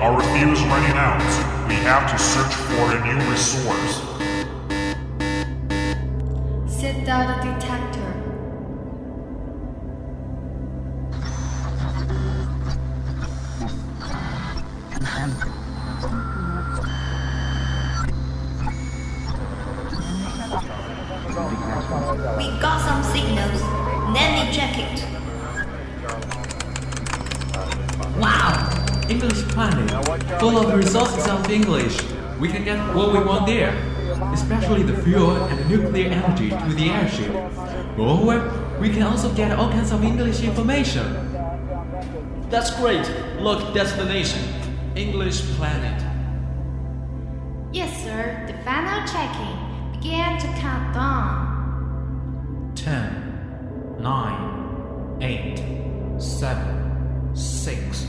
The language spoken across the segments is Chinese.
our fuel is running out. We have to search for a new resource. Set down the can get what we want there, especially the fuel and the nuclear energy to the airship. Moreover, we can also get all kinds of English information. That's great. Look, destination. English planet. Yes, sir. The final checking began to count down. 10, 9, 8, 7, 6,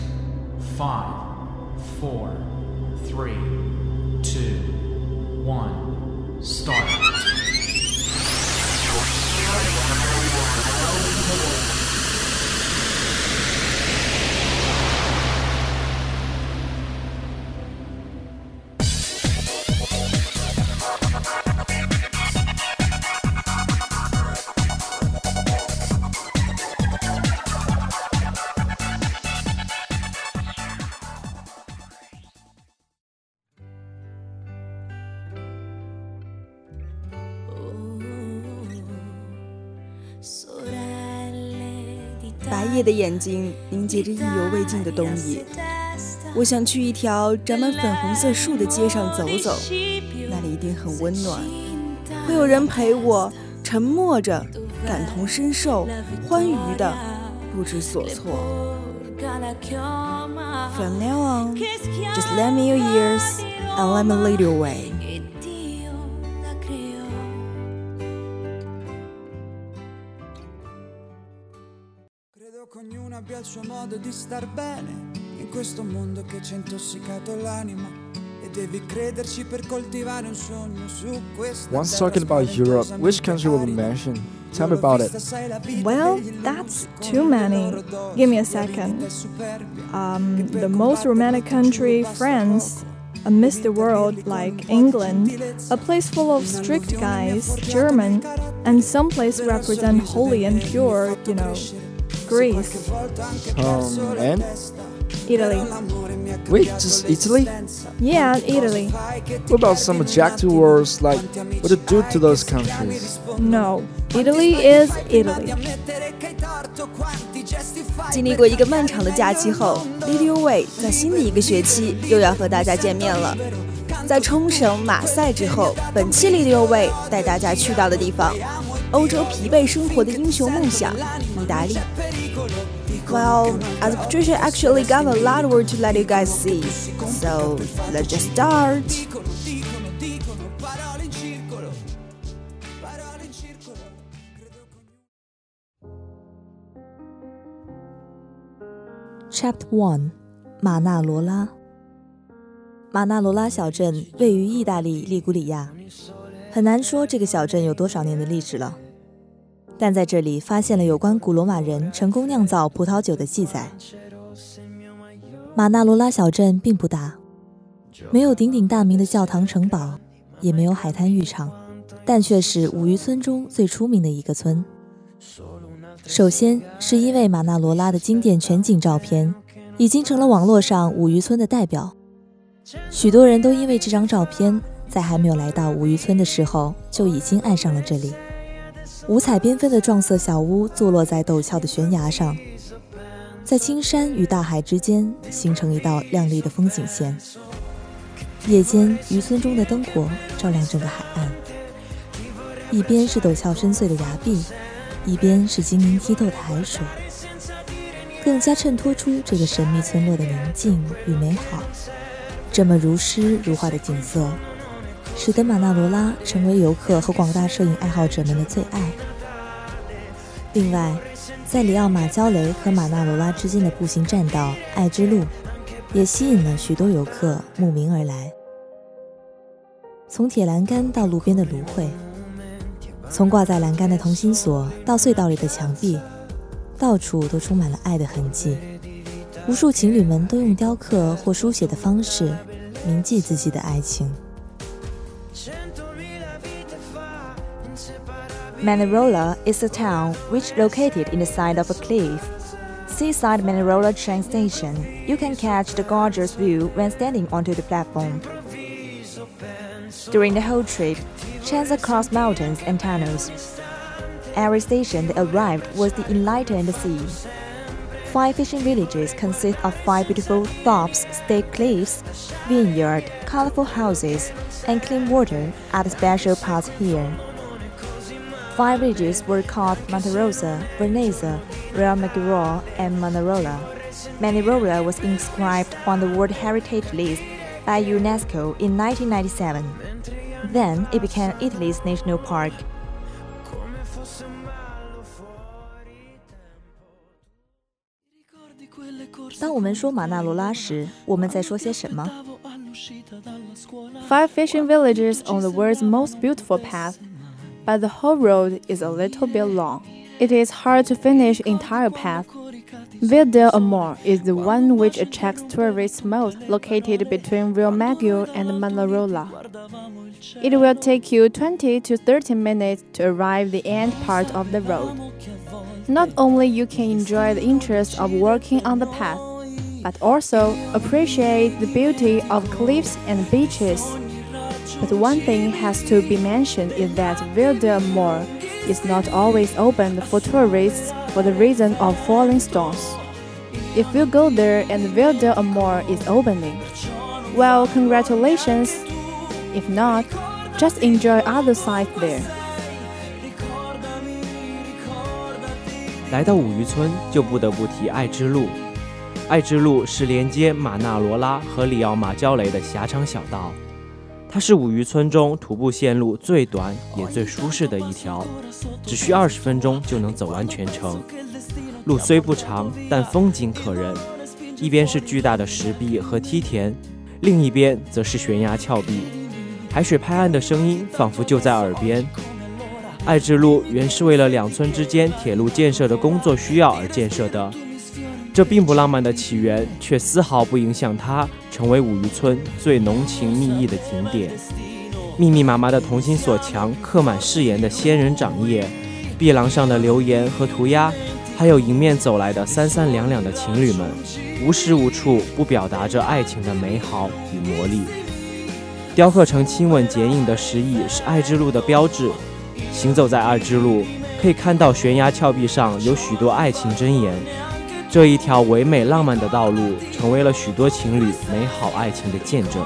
5, 4, 3, two, one, start. 的眼睛凝结着意犹未尽的冬意。我想去一条长满粉红色树的街上走走，那里一定很温暖，会有人陪我，沉默着，感同身受，欢愉的，不知所措。From now on, just lend me your ears and let me lead you away. Che abbia il suo modo di star bene in questo mondo che ci ha intossicato l'anima e devi crederci per coltivare un sogno su questa Once talking about Europe, which country will we mention? Tell me about it. Well, that's too many. Give me a second. Um, the most romantic country, France. A misty world like England, a place full of strict guys, German, and some place represent holy and pure, you know, Greece, Um, and Italy. wait, just Italy? Yeah, Italy. What about some objective words like what to do to those countries? No, Italy is Italy. 经历过一个漫长的假期后，Lead Your Way 在新的一个学期又要和大家见面了。在冲绳、马赛之后，本期 Lead Your Way 带大家去到的地方， 欧洲疲惫生活的英雄梦想——意大利。Well, as Patricia actually got a lot of work to let you guys see, so let's just start. Chapter One，马纳罗拉。马纳罗拉小镇位于意大利利古里亚， 很难说这个小镇有多少年的历史了。但在这里发现了有关古罗马人成功酿造葡萄酒的记载。马纳罗拉小镇并不大，没有鼎鼎大名的教堂城堡，也没有海滩浴场，但却是五渔村中最出名的一个村。首先是因为马纳罗拉的经典全景照片已经成了网络上五渔村的代表，许多人都因为这张照片，在还没有来到五渔村的时候就已经爱上了这里。五彩缤纷的撞色小屋坐落在陡峭的悬崖上，在青山与大海之间形成一道亮丽的风景线。夜间，渔村中的灯火照亮整个海岸，一边是陡峭深邃的崖壁。一边是晶莹剔透的海水，更加衬托出这个神秘村落的宁静与美好。这么如诗如画的景色，使得马纳罗拉成为游客和广大摄影爱好者们的最爱。另外，在里奥马焦雷和马纳罗拉之间的步行栈道“爱之路”，也吸引了许多游客慕名而来。从铁栏杆到路边的芦荟。从挂在栏杆的同心锁到隧道里的墙壁，到处都充满了爱的痕迹。无数情侣们都用雕刻或书写的方式铭记自己的爱情。Manarola is a town which located in the side of a cliff. Seaside Manarola train station. You can catch the gorgeous view when standing onto the platform. During the whole trip, trains across mountains and tunnels. Every station they arrived was the enlightened sea. Five fishing villages consist of five beautiful tops, steep cliffs, vineyard, colorful houses, and clean water are the special parts here. Five villages were called Monterosa, Vernazza, Real Maggiore, and Manarola. Manarola was inscribed on the World Heritage List by UNESCO in 1997. Then it became Italy's national park. Five fishing villages on the world's most beautiful path but the whole road is a little bit long. It is hard to finish entire path. Ville del Amor is the one which attracts tourists most, located between Rio Maggiore and Manarola. It will take you 20 to 30 minutes to arrive the end part of the road. Not only you can enjoy the interest of walking on the path, but also appreciate the beauty of cliffs and beaches. But one thing has to be mentioned is that Ville del Amor is not always open for tourists for the reason of falling stones. If you go there and Ville del Amor is opening, well, congratulations. If not, just enjoy other sights there. 来到五渔村，就不得不提爱之路。爱之路是连接马纳罗拉和里奥马焦雷的狭长小道， 它是五渔村中徒步线路最短也最舒适的一条，只需二十分钟就能走完全程。路虽不长，但风景可人。一边是巨大的石壁和梯田，另一边则是悬崖峭壁，海水拍岸的声音仿佛就在耳边。爱之路原是为了两村之间铁路建设的工作需要而建设的，这并不浪漫的起源，却丝毫不影响它成为五渔村最浓情蜜意的景点。密密麻麻的同心锁墙，刻满誓言的仙人掌叶，壁廊上的留言和涂鸦，还有迎面走来的三三两两的情侣们，无时无处不表达着爱情的美好与魔力。雕刻成亲吻剪影的石椅是爱之路的标志。行走在爱之路，可以看到悬崖峭壁上有许多爱情箴言。这一条唯美浪漫的道路，成为了许多情侣美好爱情的见证。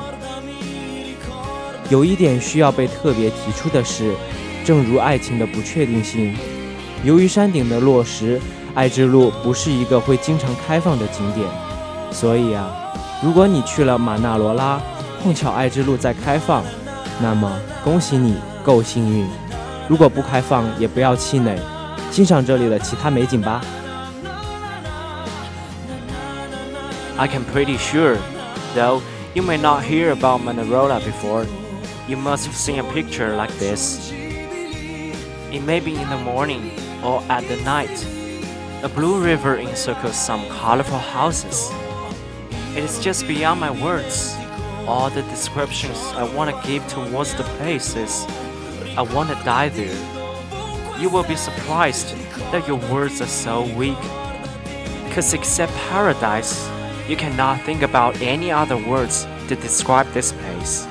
有一点需要被特别提出的是，正如爱情的不确定性，由于山顶的落石，爱之路不是一个会经常开放的景点。所以啊，如果你去了马纳罗拉，碰巧爱之路在开放，那么恭喜你，够幸运。如果不开放，也不要气馁，欣赏这里的其他美景吧。I can pretty sure, though you may not hear about Manarola before, you must have seen a picture like this. It may be in the morning or at the night. A blue river encircles some colorful houses. It is just beyond my words. All the descriptions I want to give towards the places I want to die there. You will be surprised that your words are so weak. Because except paradise, you cannot think about any other words to describe this place.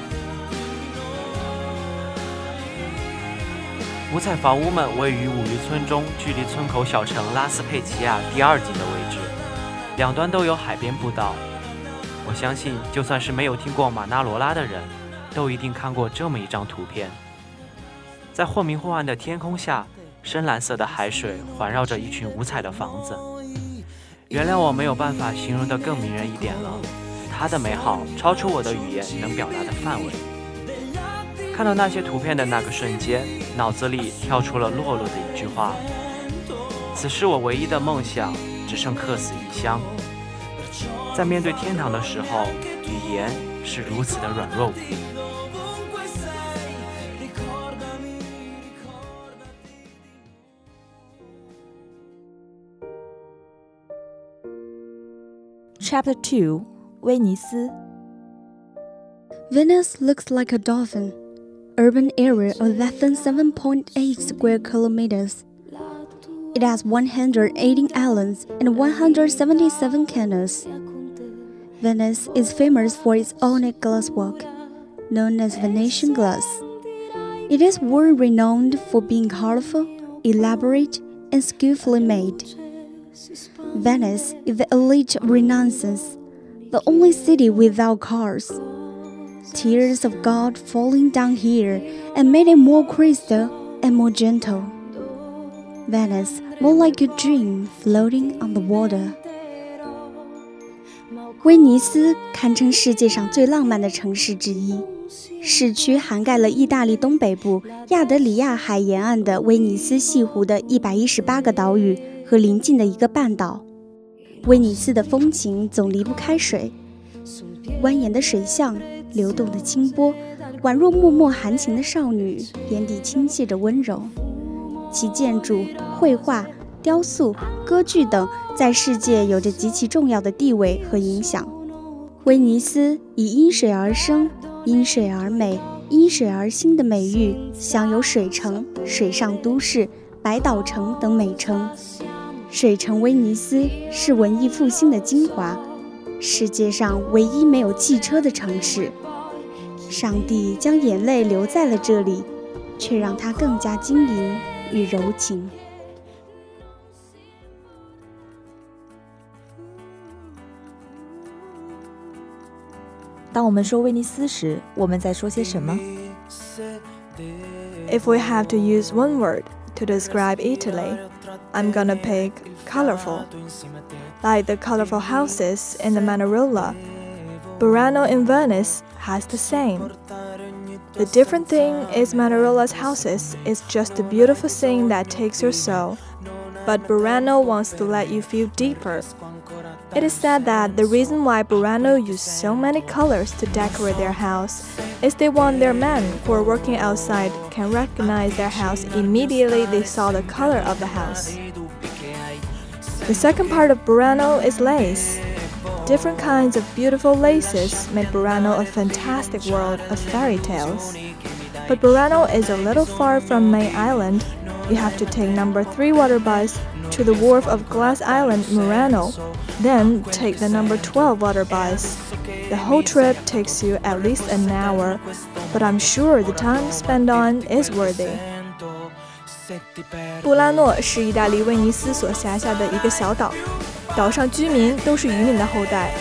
五彩房屋们位于五渔村中，距离村口小城拉斯佩齐亚第二近的位置，两端都有海边步道。我相信，就算是没有听过马纳罗拉的人，都一定看过这么一张图片。在或明或暗的天空下，深蓝色的海水环绕着一群五彩的房子。原谅我没有办法形容的更迷人一点了，它的美好超出我的语言能表达的范围。看到那些图片的那个瞬间，脑子里跳出了洛洛的一句话：“此时我唯一的梦想，只剩客死异乡。”在面对天堂的时候，语言是如此的软弱无力。Chapter Two，威尼斯。Venice looks like a dolphin. Urban area of less than 7.8 square kilometers. It has 118 islands and 177 canals. Venice is famous for its onyx glasswork, known as Venetian glass. It is world renowned for being colorful, elaborate, and skillfully made. Venice is the elite of Renaissance, the only city without cars. Tears of God falling down here and made it more crystal and more gentle. Venice, more like a dream floating on the water. 威尼斯堪称世界上最浪漫的城市之一。市区涵盖了意大利东北部亚得里亚海沿岸的威尼斯西湖的一百一十八个岛屿 和邻近的一个半岛。威尼斯的风情总离不开水，蜿蜒的水巷，流动的清波，宛若脉脉含情的少女，眼底倾泻着温柔。其建筑、绘画、雕塑、歌剧等在世界有着极其重要的地位和影响。威尼斯以因水而生、因水而美、因水而兴的美誉，享有“水城”“水上都市”“百岛城”等美称。水城威尼斯是文艺复兴的精华，世界上唯一没有汽车的城市。上帝将眼泪留在了这里，却让它更加晶莹与柔情。当我们说威尼斯时，我们在说些什么？If we have to use one word to describe Italy, I'm gonna pick colorful. Like the colorful houses in the Manarola, Burano in Venice has the same. The different thing is Manarola's houses is just a beautiful thing that takes your soul, but Burano wants to let you feel deeper. It is said that the reason why Burano use so many colors to decorate their house is they want their men who are working outside can recognize their house immediately they saw the color of the house. The second part of Burano is lace. Different kinds of beautiful laces make Burano a fantastic world of fairy tales. But Burano is a little far from May Island. You have to take number 3 water bus to the wharf of Glass Island, Murano, then take the number 12 water bus. The whole trip takes you at least an hour, but I'm sure the time spent on is worthy. 布拉诺是意大利威尼斯所辖下的一个小岛，岛上居民都是渔民的后代。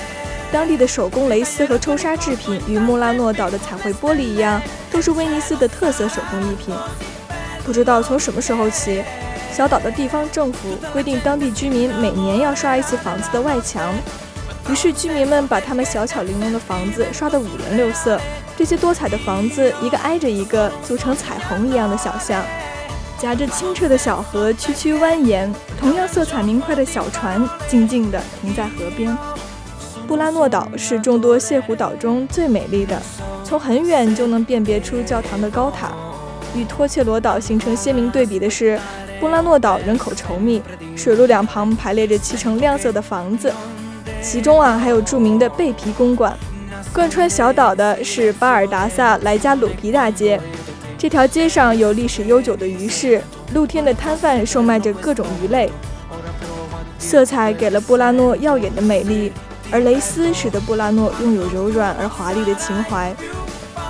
当地的手工蕾丝和抽纱制品与穆拉诺岛的彩绘玻璃一样，都是威尼斯的特色手工艺品。不知道从什么时候起， 小岛的地方政府规定，当地居民每年要刷一次房子的外墙。于是居民们把他们小巧玲珑的房子刷得五颜六色。这些多彩的房子一个挨着一个，组成彩虹一样的小巷，夹着清澈的小河，曲曲蜿蜒。同样色彩明快的小船静静地停在河边。布拉诺岛是众多泻湖岛中最美丽的，从很远就能辨别出教堂的高塔。与托切罗岛形成鲜明对比的是。布拉诺岛人口稠密，水路两旁排列着漆成亮色的房子，其中啊还有著名的贝皮公馆。贯穿小岛的是巴尔达萨莱加鲁皮大街，这条街上有历史悠久的鱼市，露天的摊贩售卖着各种鱼类。色彩给了布拉诺耀眼的美丽，而蕾丝使得布拉诺拥有柔软而华丽的情怀，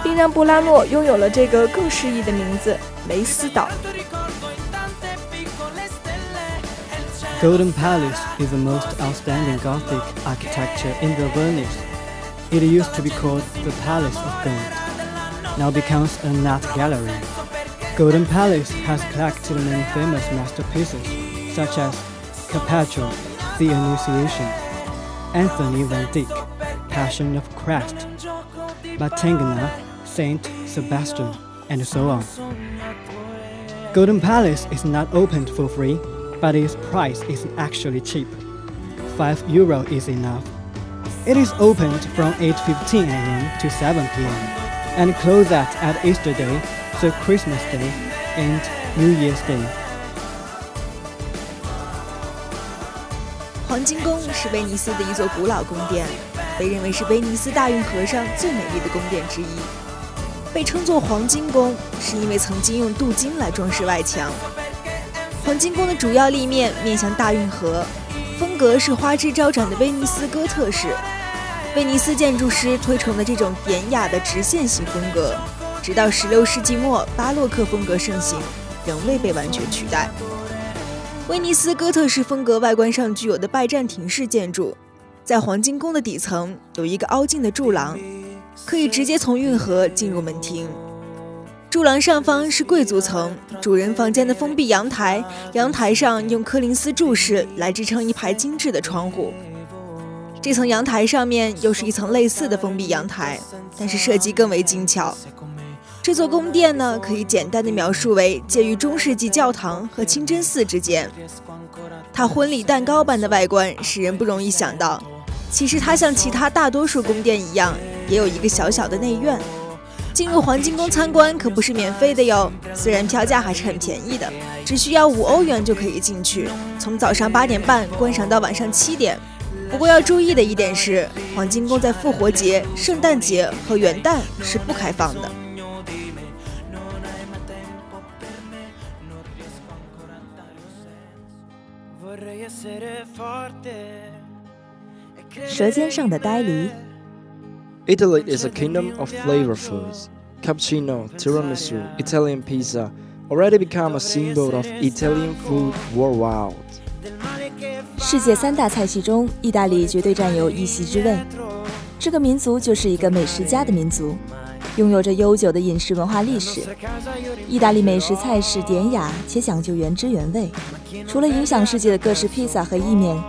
并让布拉诺拥有了这个更诗意的名字——蕾丝岛。Golden Palace is the most outstanding Gothic architecture in the Venice. It used to be called the Palace of Gold, now becomes an art gallery. Golden Palace has collected many famous masterpieces, such as Carpaccio, The Annunciation, Anthony van Dyck, Passion of Christ, Battagna, Saint Sebastian, and so on. Golden Palace is not opened for free but its price is actually cheap. 5 euro is enough. It is opened from 8:15 a.m. to 7 p.m. and closed at Easter Day, so Christmas Day, and New Year's Day. 黄金宫是威尼斯的一座古老宫殿，被认为是威尼斯大运河上最美丽的宫殿之一。被称作黄金宫，是因为曾经用镀金来装饰外墙。 黄金宫的主要立面面向大运河，风格是花枝招展的威尼斯哥特式。威尼斯建筑师推崇的这种典雅的直线型风格，直到16世纪末巴洛克风格盛行，仍未被完全取代。威尼斯哥特式风格外观上具有的拜占庭式建筑，在黄金宫的底层有一个凹进的柱廊，可以直接从运河进入门厅。柱廊上方是贵族层，主人房间的封闭阳台，阳台上用柯林斯柱式来支撑一排精致的窗户。这层阳台上面又是一层类似的封闭阳台，但是设计更为精巧。这座宫殿呢，可以简单的描述为介于中世纪教堂和清真寺之间。它婚礼蛋糕般的外观使人不容易想到，其实它像其他大多数宫殿一样，也有一个小小的内院。进入黄金宫参观可不是免费的哟，虽然票价还是很便宜的，只需要五欧元就可以进去，从早上八点半观赏到晚上七点。不过要注意的一点是，黄金宫在复活节、圣诞节和元旦是不开放的。舌尖上的呆梨。Italy is a kingdom of flavor foods. Cappuccino, tiramisu, Italian pizza already become a symbol of Italian food worldwide. 世界三大菜系中，意大利绝对占有一席之位。这个民族就是一个美食家的民族，拥有着悠久的饮食文化历史。意大利美食菜式典雅且讲究原汁原味。除了影响世界的各式披萨和意面，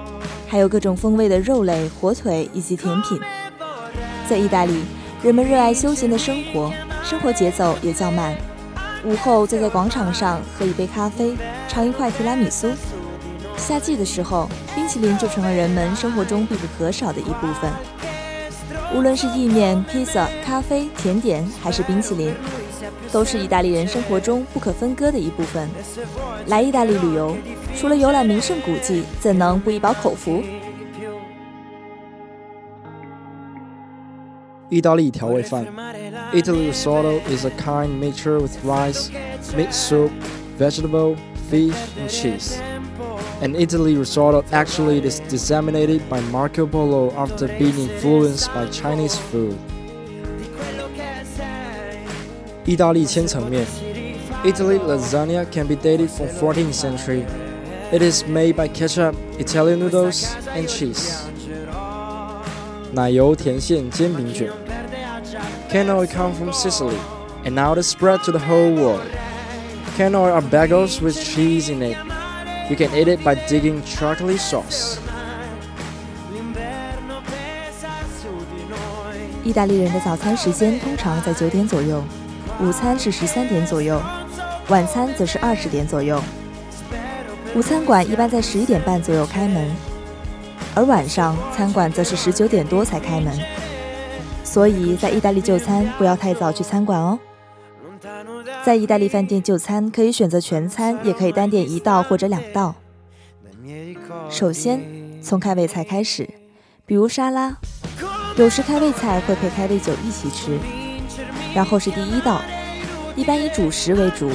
还有各种风味的肉类、火腿以及甜品。在意大利，人们热爱休闲的生活，生活节奏也较慢。午后坐在广场上喝一杯咖啡，尝一块提拉米苏。夏季的时候，冰淇淋就成了人们生活中必不可少的一部分。无论是意面、披萨、咖啡、甜点，还是冰淇淋，都是意大利人生活中不可分割的一部分。来意大利旅游，除了游览名胜古迹，怎能不一饱口福？意大利调味饭，Italy risotto is a kind mixture with rice, meat soup, vegetable, fish, and cheese. And Italy risotto actually is disseminated by Marco Polo after being influenced by Chinese food. 意大利千层面，Italy lasagna can be dated from 14th century. It is made by ketchup, Italian noodles, and cheese. 奶油甜馅煎饼卷 Canoli come from Sicily, and now they spread to the whole world. Cannoli are bagels with cheese in it. You can eat it by digging chocolate sauce. 意大利人的早餐时间通常在九点左右，午餐是十三点左右，晚餐则是二十点左右。午餐馆一般在十一点半左右开门，而晚上餐馆则是十九点多才开门。所以在意大利就餐不要太早去餐馆哦。在意大利饭店就餐可以选择全餐，也可以单点一道或者两道。首先从开胃菜开始，比如沙拉，有时开胃菜会配开胃酒一起吃。然后是第一道，一般以主食为主，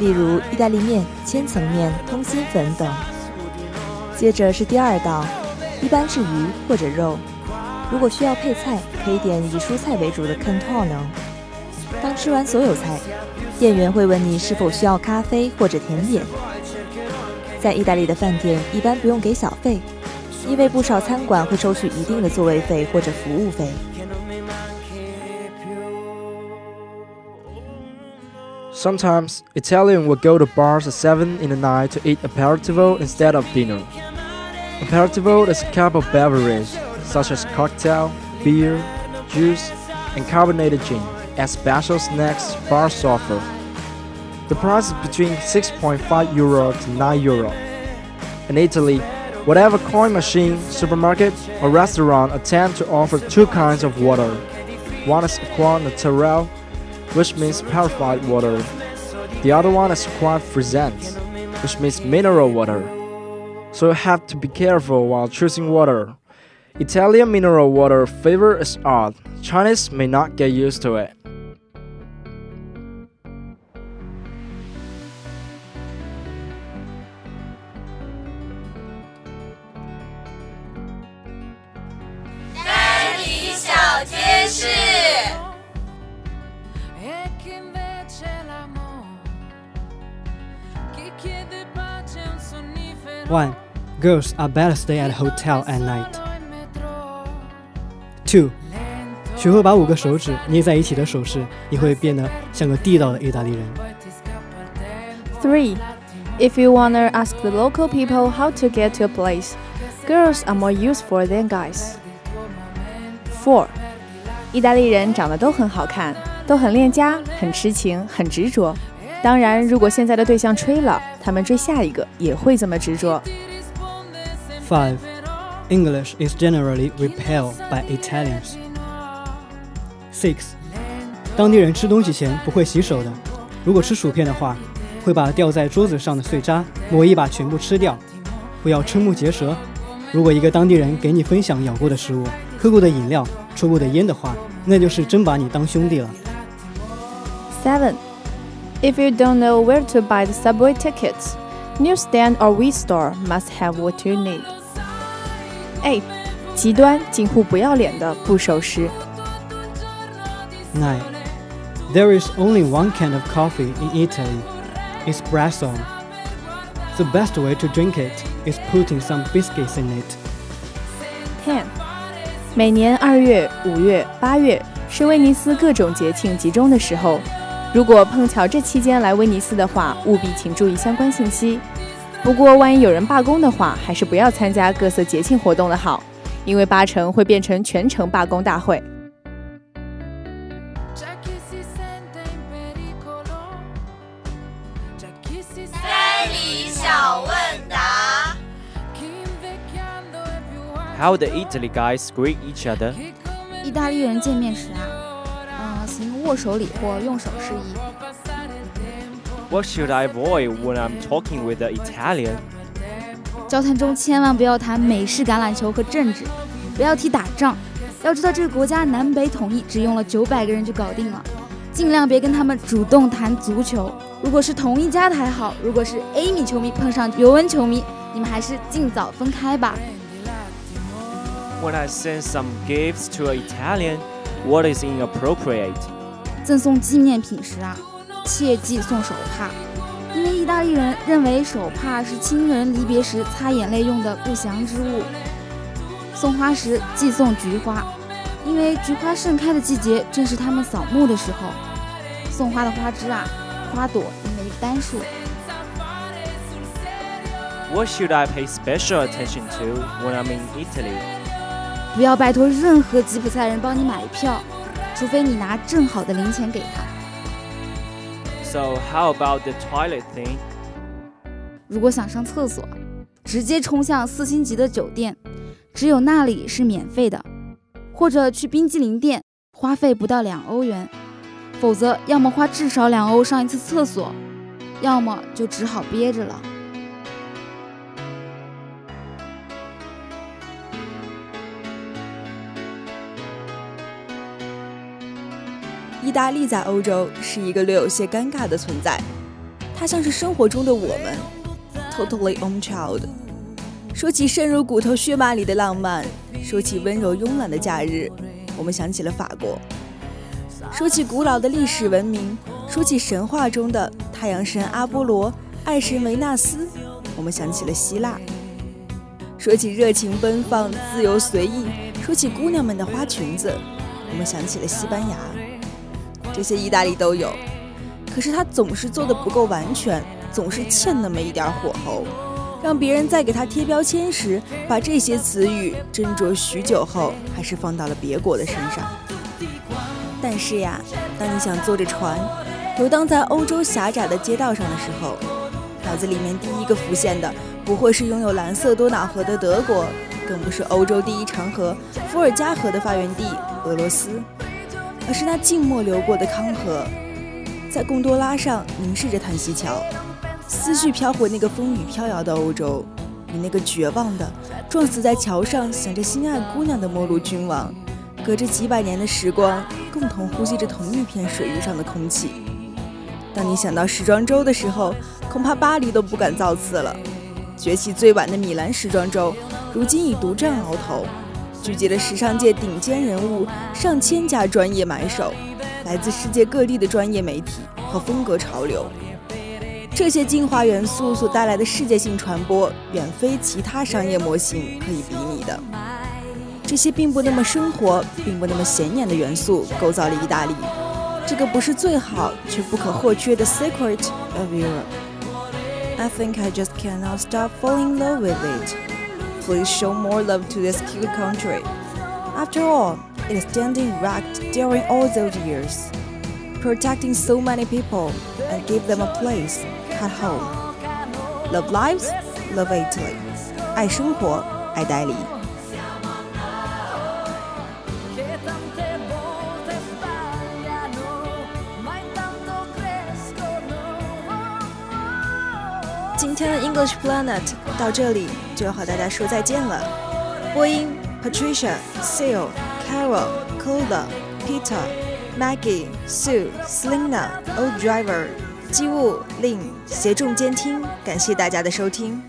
例如意大利面、千层面、通心粉等。接着是第二道，一般是鱼或者肉。如果需要配菜，可以点以蔬菜为主的 contorno。当吃完所有菜，店员会问你是否需要咖啡或者甜点。在意大利的饭店一般不用给小费，因为不少餐馆会收取一定的座位费或者服务费。Sometimes Italian will go to bars at 7 in the night to eat aperitivo instead of dinner. Aperitivo is a cup of beverage such as cocktail, beer, juice, and carbonated gin as special snacks bars offer. The price is between 6.5 euro to 9 euro. In Italy, whatever coin machine, supermarket, or restaurant attempt to offer two kinds of water. One is acqua naturale, which means purified water. The other one is acqua frizzante, which means mineral water. so you have to be careful while choosing water. Italian mineral water flavor is odd. Chinese may not get used to it. One, girls are better stay at hotel at night Two，学会把五个手指捏在一起的手势，你会变得像个地道的意大利人。 Three, if you wanna ask the local people how to get to a place, girls are more useful than guys. Four，意大利人长得都很好看，都很恋家，很痴情，很执着。当然，如果现在的对象吹了，他们追下一个也会这么执着。 Five, English is generally repelled by Italians. Six，当地人吃东西前不会洗手的，如果吃薯片的话，会把掉在桌子上的碎渣抹一把全部吃掉。不要瞠目结舌。如果一个当地人给你分享咬过的食物、喝过的饮料、抽过的烟的话，那就是真把你当兄弟了。 Seven, if you don't know where to buy the subway tickets, newsstand or weed store must have what you need. Eight，极端近乎不要脸的不守时。 Nine. There is only one kind of coffee in Italy, espresso. The best way to drink it is putting some biscuits in it. Ten，每年二月、五月、八月是威尼斯各种节庆集中的时候。如果碰巧这期间来威尼斯的话，务必请注意相关信息。 不过，万一有人罢工的话，还是不要参加各色节庆活动的好，因为八成会变成全城罢工大会。三里小问答。How the Italy guys greet each other? 意大利人见面时啊，嗯、行握手礼或用手示意。What should I avoid when I'm talking with an Italian? 交谈中千万不要谈美式橄榄球和政治，不要提打仗。要知道这个国家南北统一只用了九百个人就搞定了，尽量别跟他们主动谈足球。如果是同一家的还好，如果是 A 米球迷碰上尤文球迷，你们还是尽早分开吧。When I send some gifts to an Italian, what is inappropriate? 赠送纪念品时啊，切忌送手帕，因为意大利人认为手帕是亲人离别时擦眼泪用的不祥之物。送花时忌送菊花，因为菊花盛开的季节正是他们扫墓的时候。送花的花枝啊，花朵因为单数。What should I pay special attention to when I'm in Italy? 不要拜托任何吉普赛人帮你买票，除非你拿正好的零钱给他。So how about the toilet thing? 如果想上厕所，直接冲向四星级的酒店，只有那里是免费的，或者去冰激凌店，花费不到两欧元。否则，要么花至少两欧上一次厕所，要么就只好憋着了。意大利在欧洲是一个略有些尴尬的存在，它像是生活中的我们，totally own child。说起渗入骨头血脉里的浪漫，说起温柔慵懒的假日，我们想起了法国；说起古老的历史文明，说起神话中的太阳神阿波罗、爱神维纳斯，我们想起了希腊；说起热情奔放、自由随意，说起姑娘们的花裙子，我们想起了西班牙。这些意大利都有，可是他总是做的不够完全，总是欠那么一点火候，让别人在给他贴标签时，把这些词语斟酌许久后，还是放到了别国的身上。但是呀，当你想坐着船游荡在欧洲狭窄的街道上的时候，脑子里面第一个浮现的不会是拥有蓝色多瑙河的德国，更不是欧洲第一长河伏尔加河的发源地俄罗斯。而是那静默流过的康河，在贡多拉上凝视着叹息桥，思绪飘回那个风雨飘摇的欧洲，与那个绝望的撞死在桥上想着心爱姑娘的末路君王，隔着几百年的时光，共同呼吸着同一片水域上的空气。当你想到时装周的时候，恐怕巴黎都不敢造次了。崛起最晚的米兰时装周，如今已独占鳌头，聚集了时尚界顶尖人物、上千家专业买手，来自世界各地的专业媒体和风格潮流。这些精华元素所带来的世界性传播，远非其他商业模型可以比拟的。这些并不那么生活，并不那么显眼的元素，构造了意大利这个不是最好却不可或缺的 secret of Europe。I think I just cannot stop falling in love with it. Please show more love to this cute country. After all, it is standing erect during all those years, protecting so many people and give them a place at home. Love lives, love Italy. 爱生活，爱代理。 天的 English Planet 到这里就要和大家说再见了。播音 Patricia、Seal、Carol、Cola、Peter、Maggie、Sue、Selina、Old Driver。机务令协众监听，感谢大家的收听。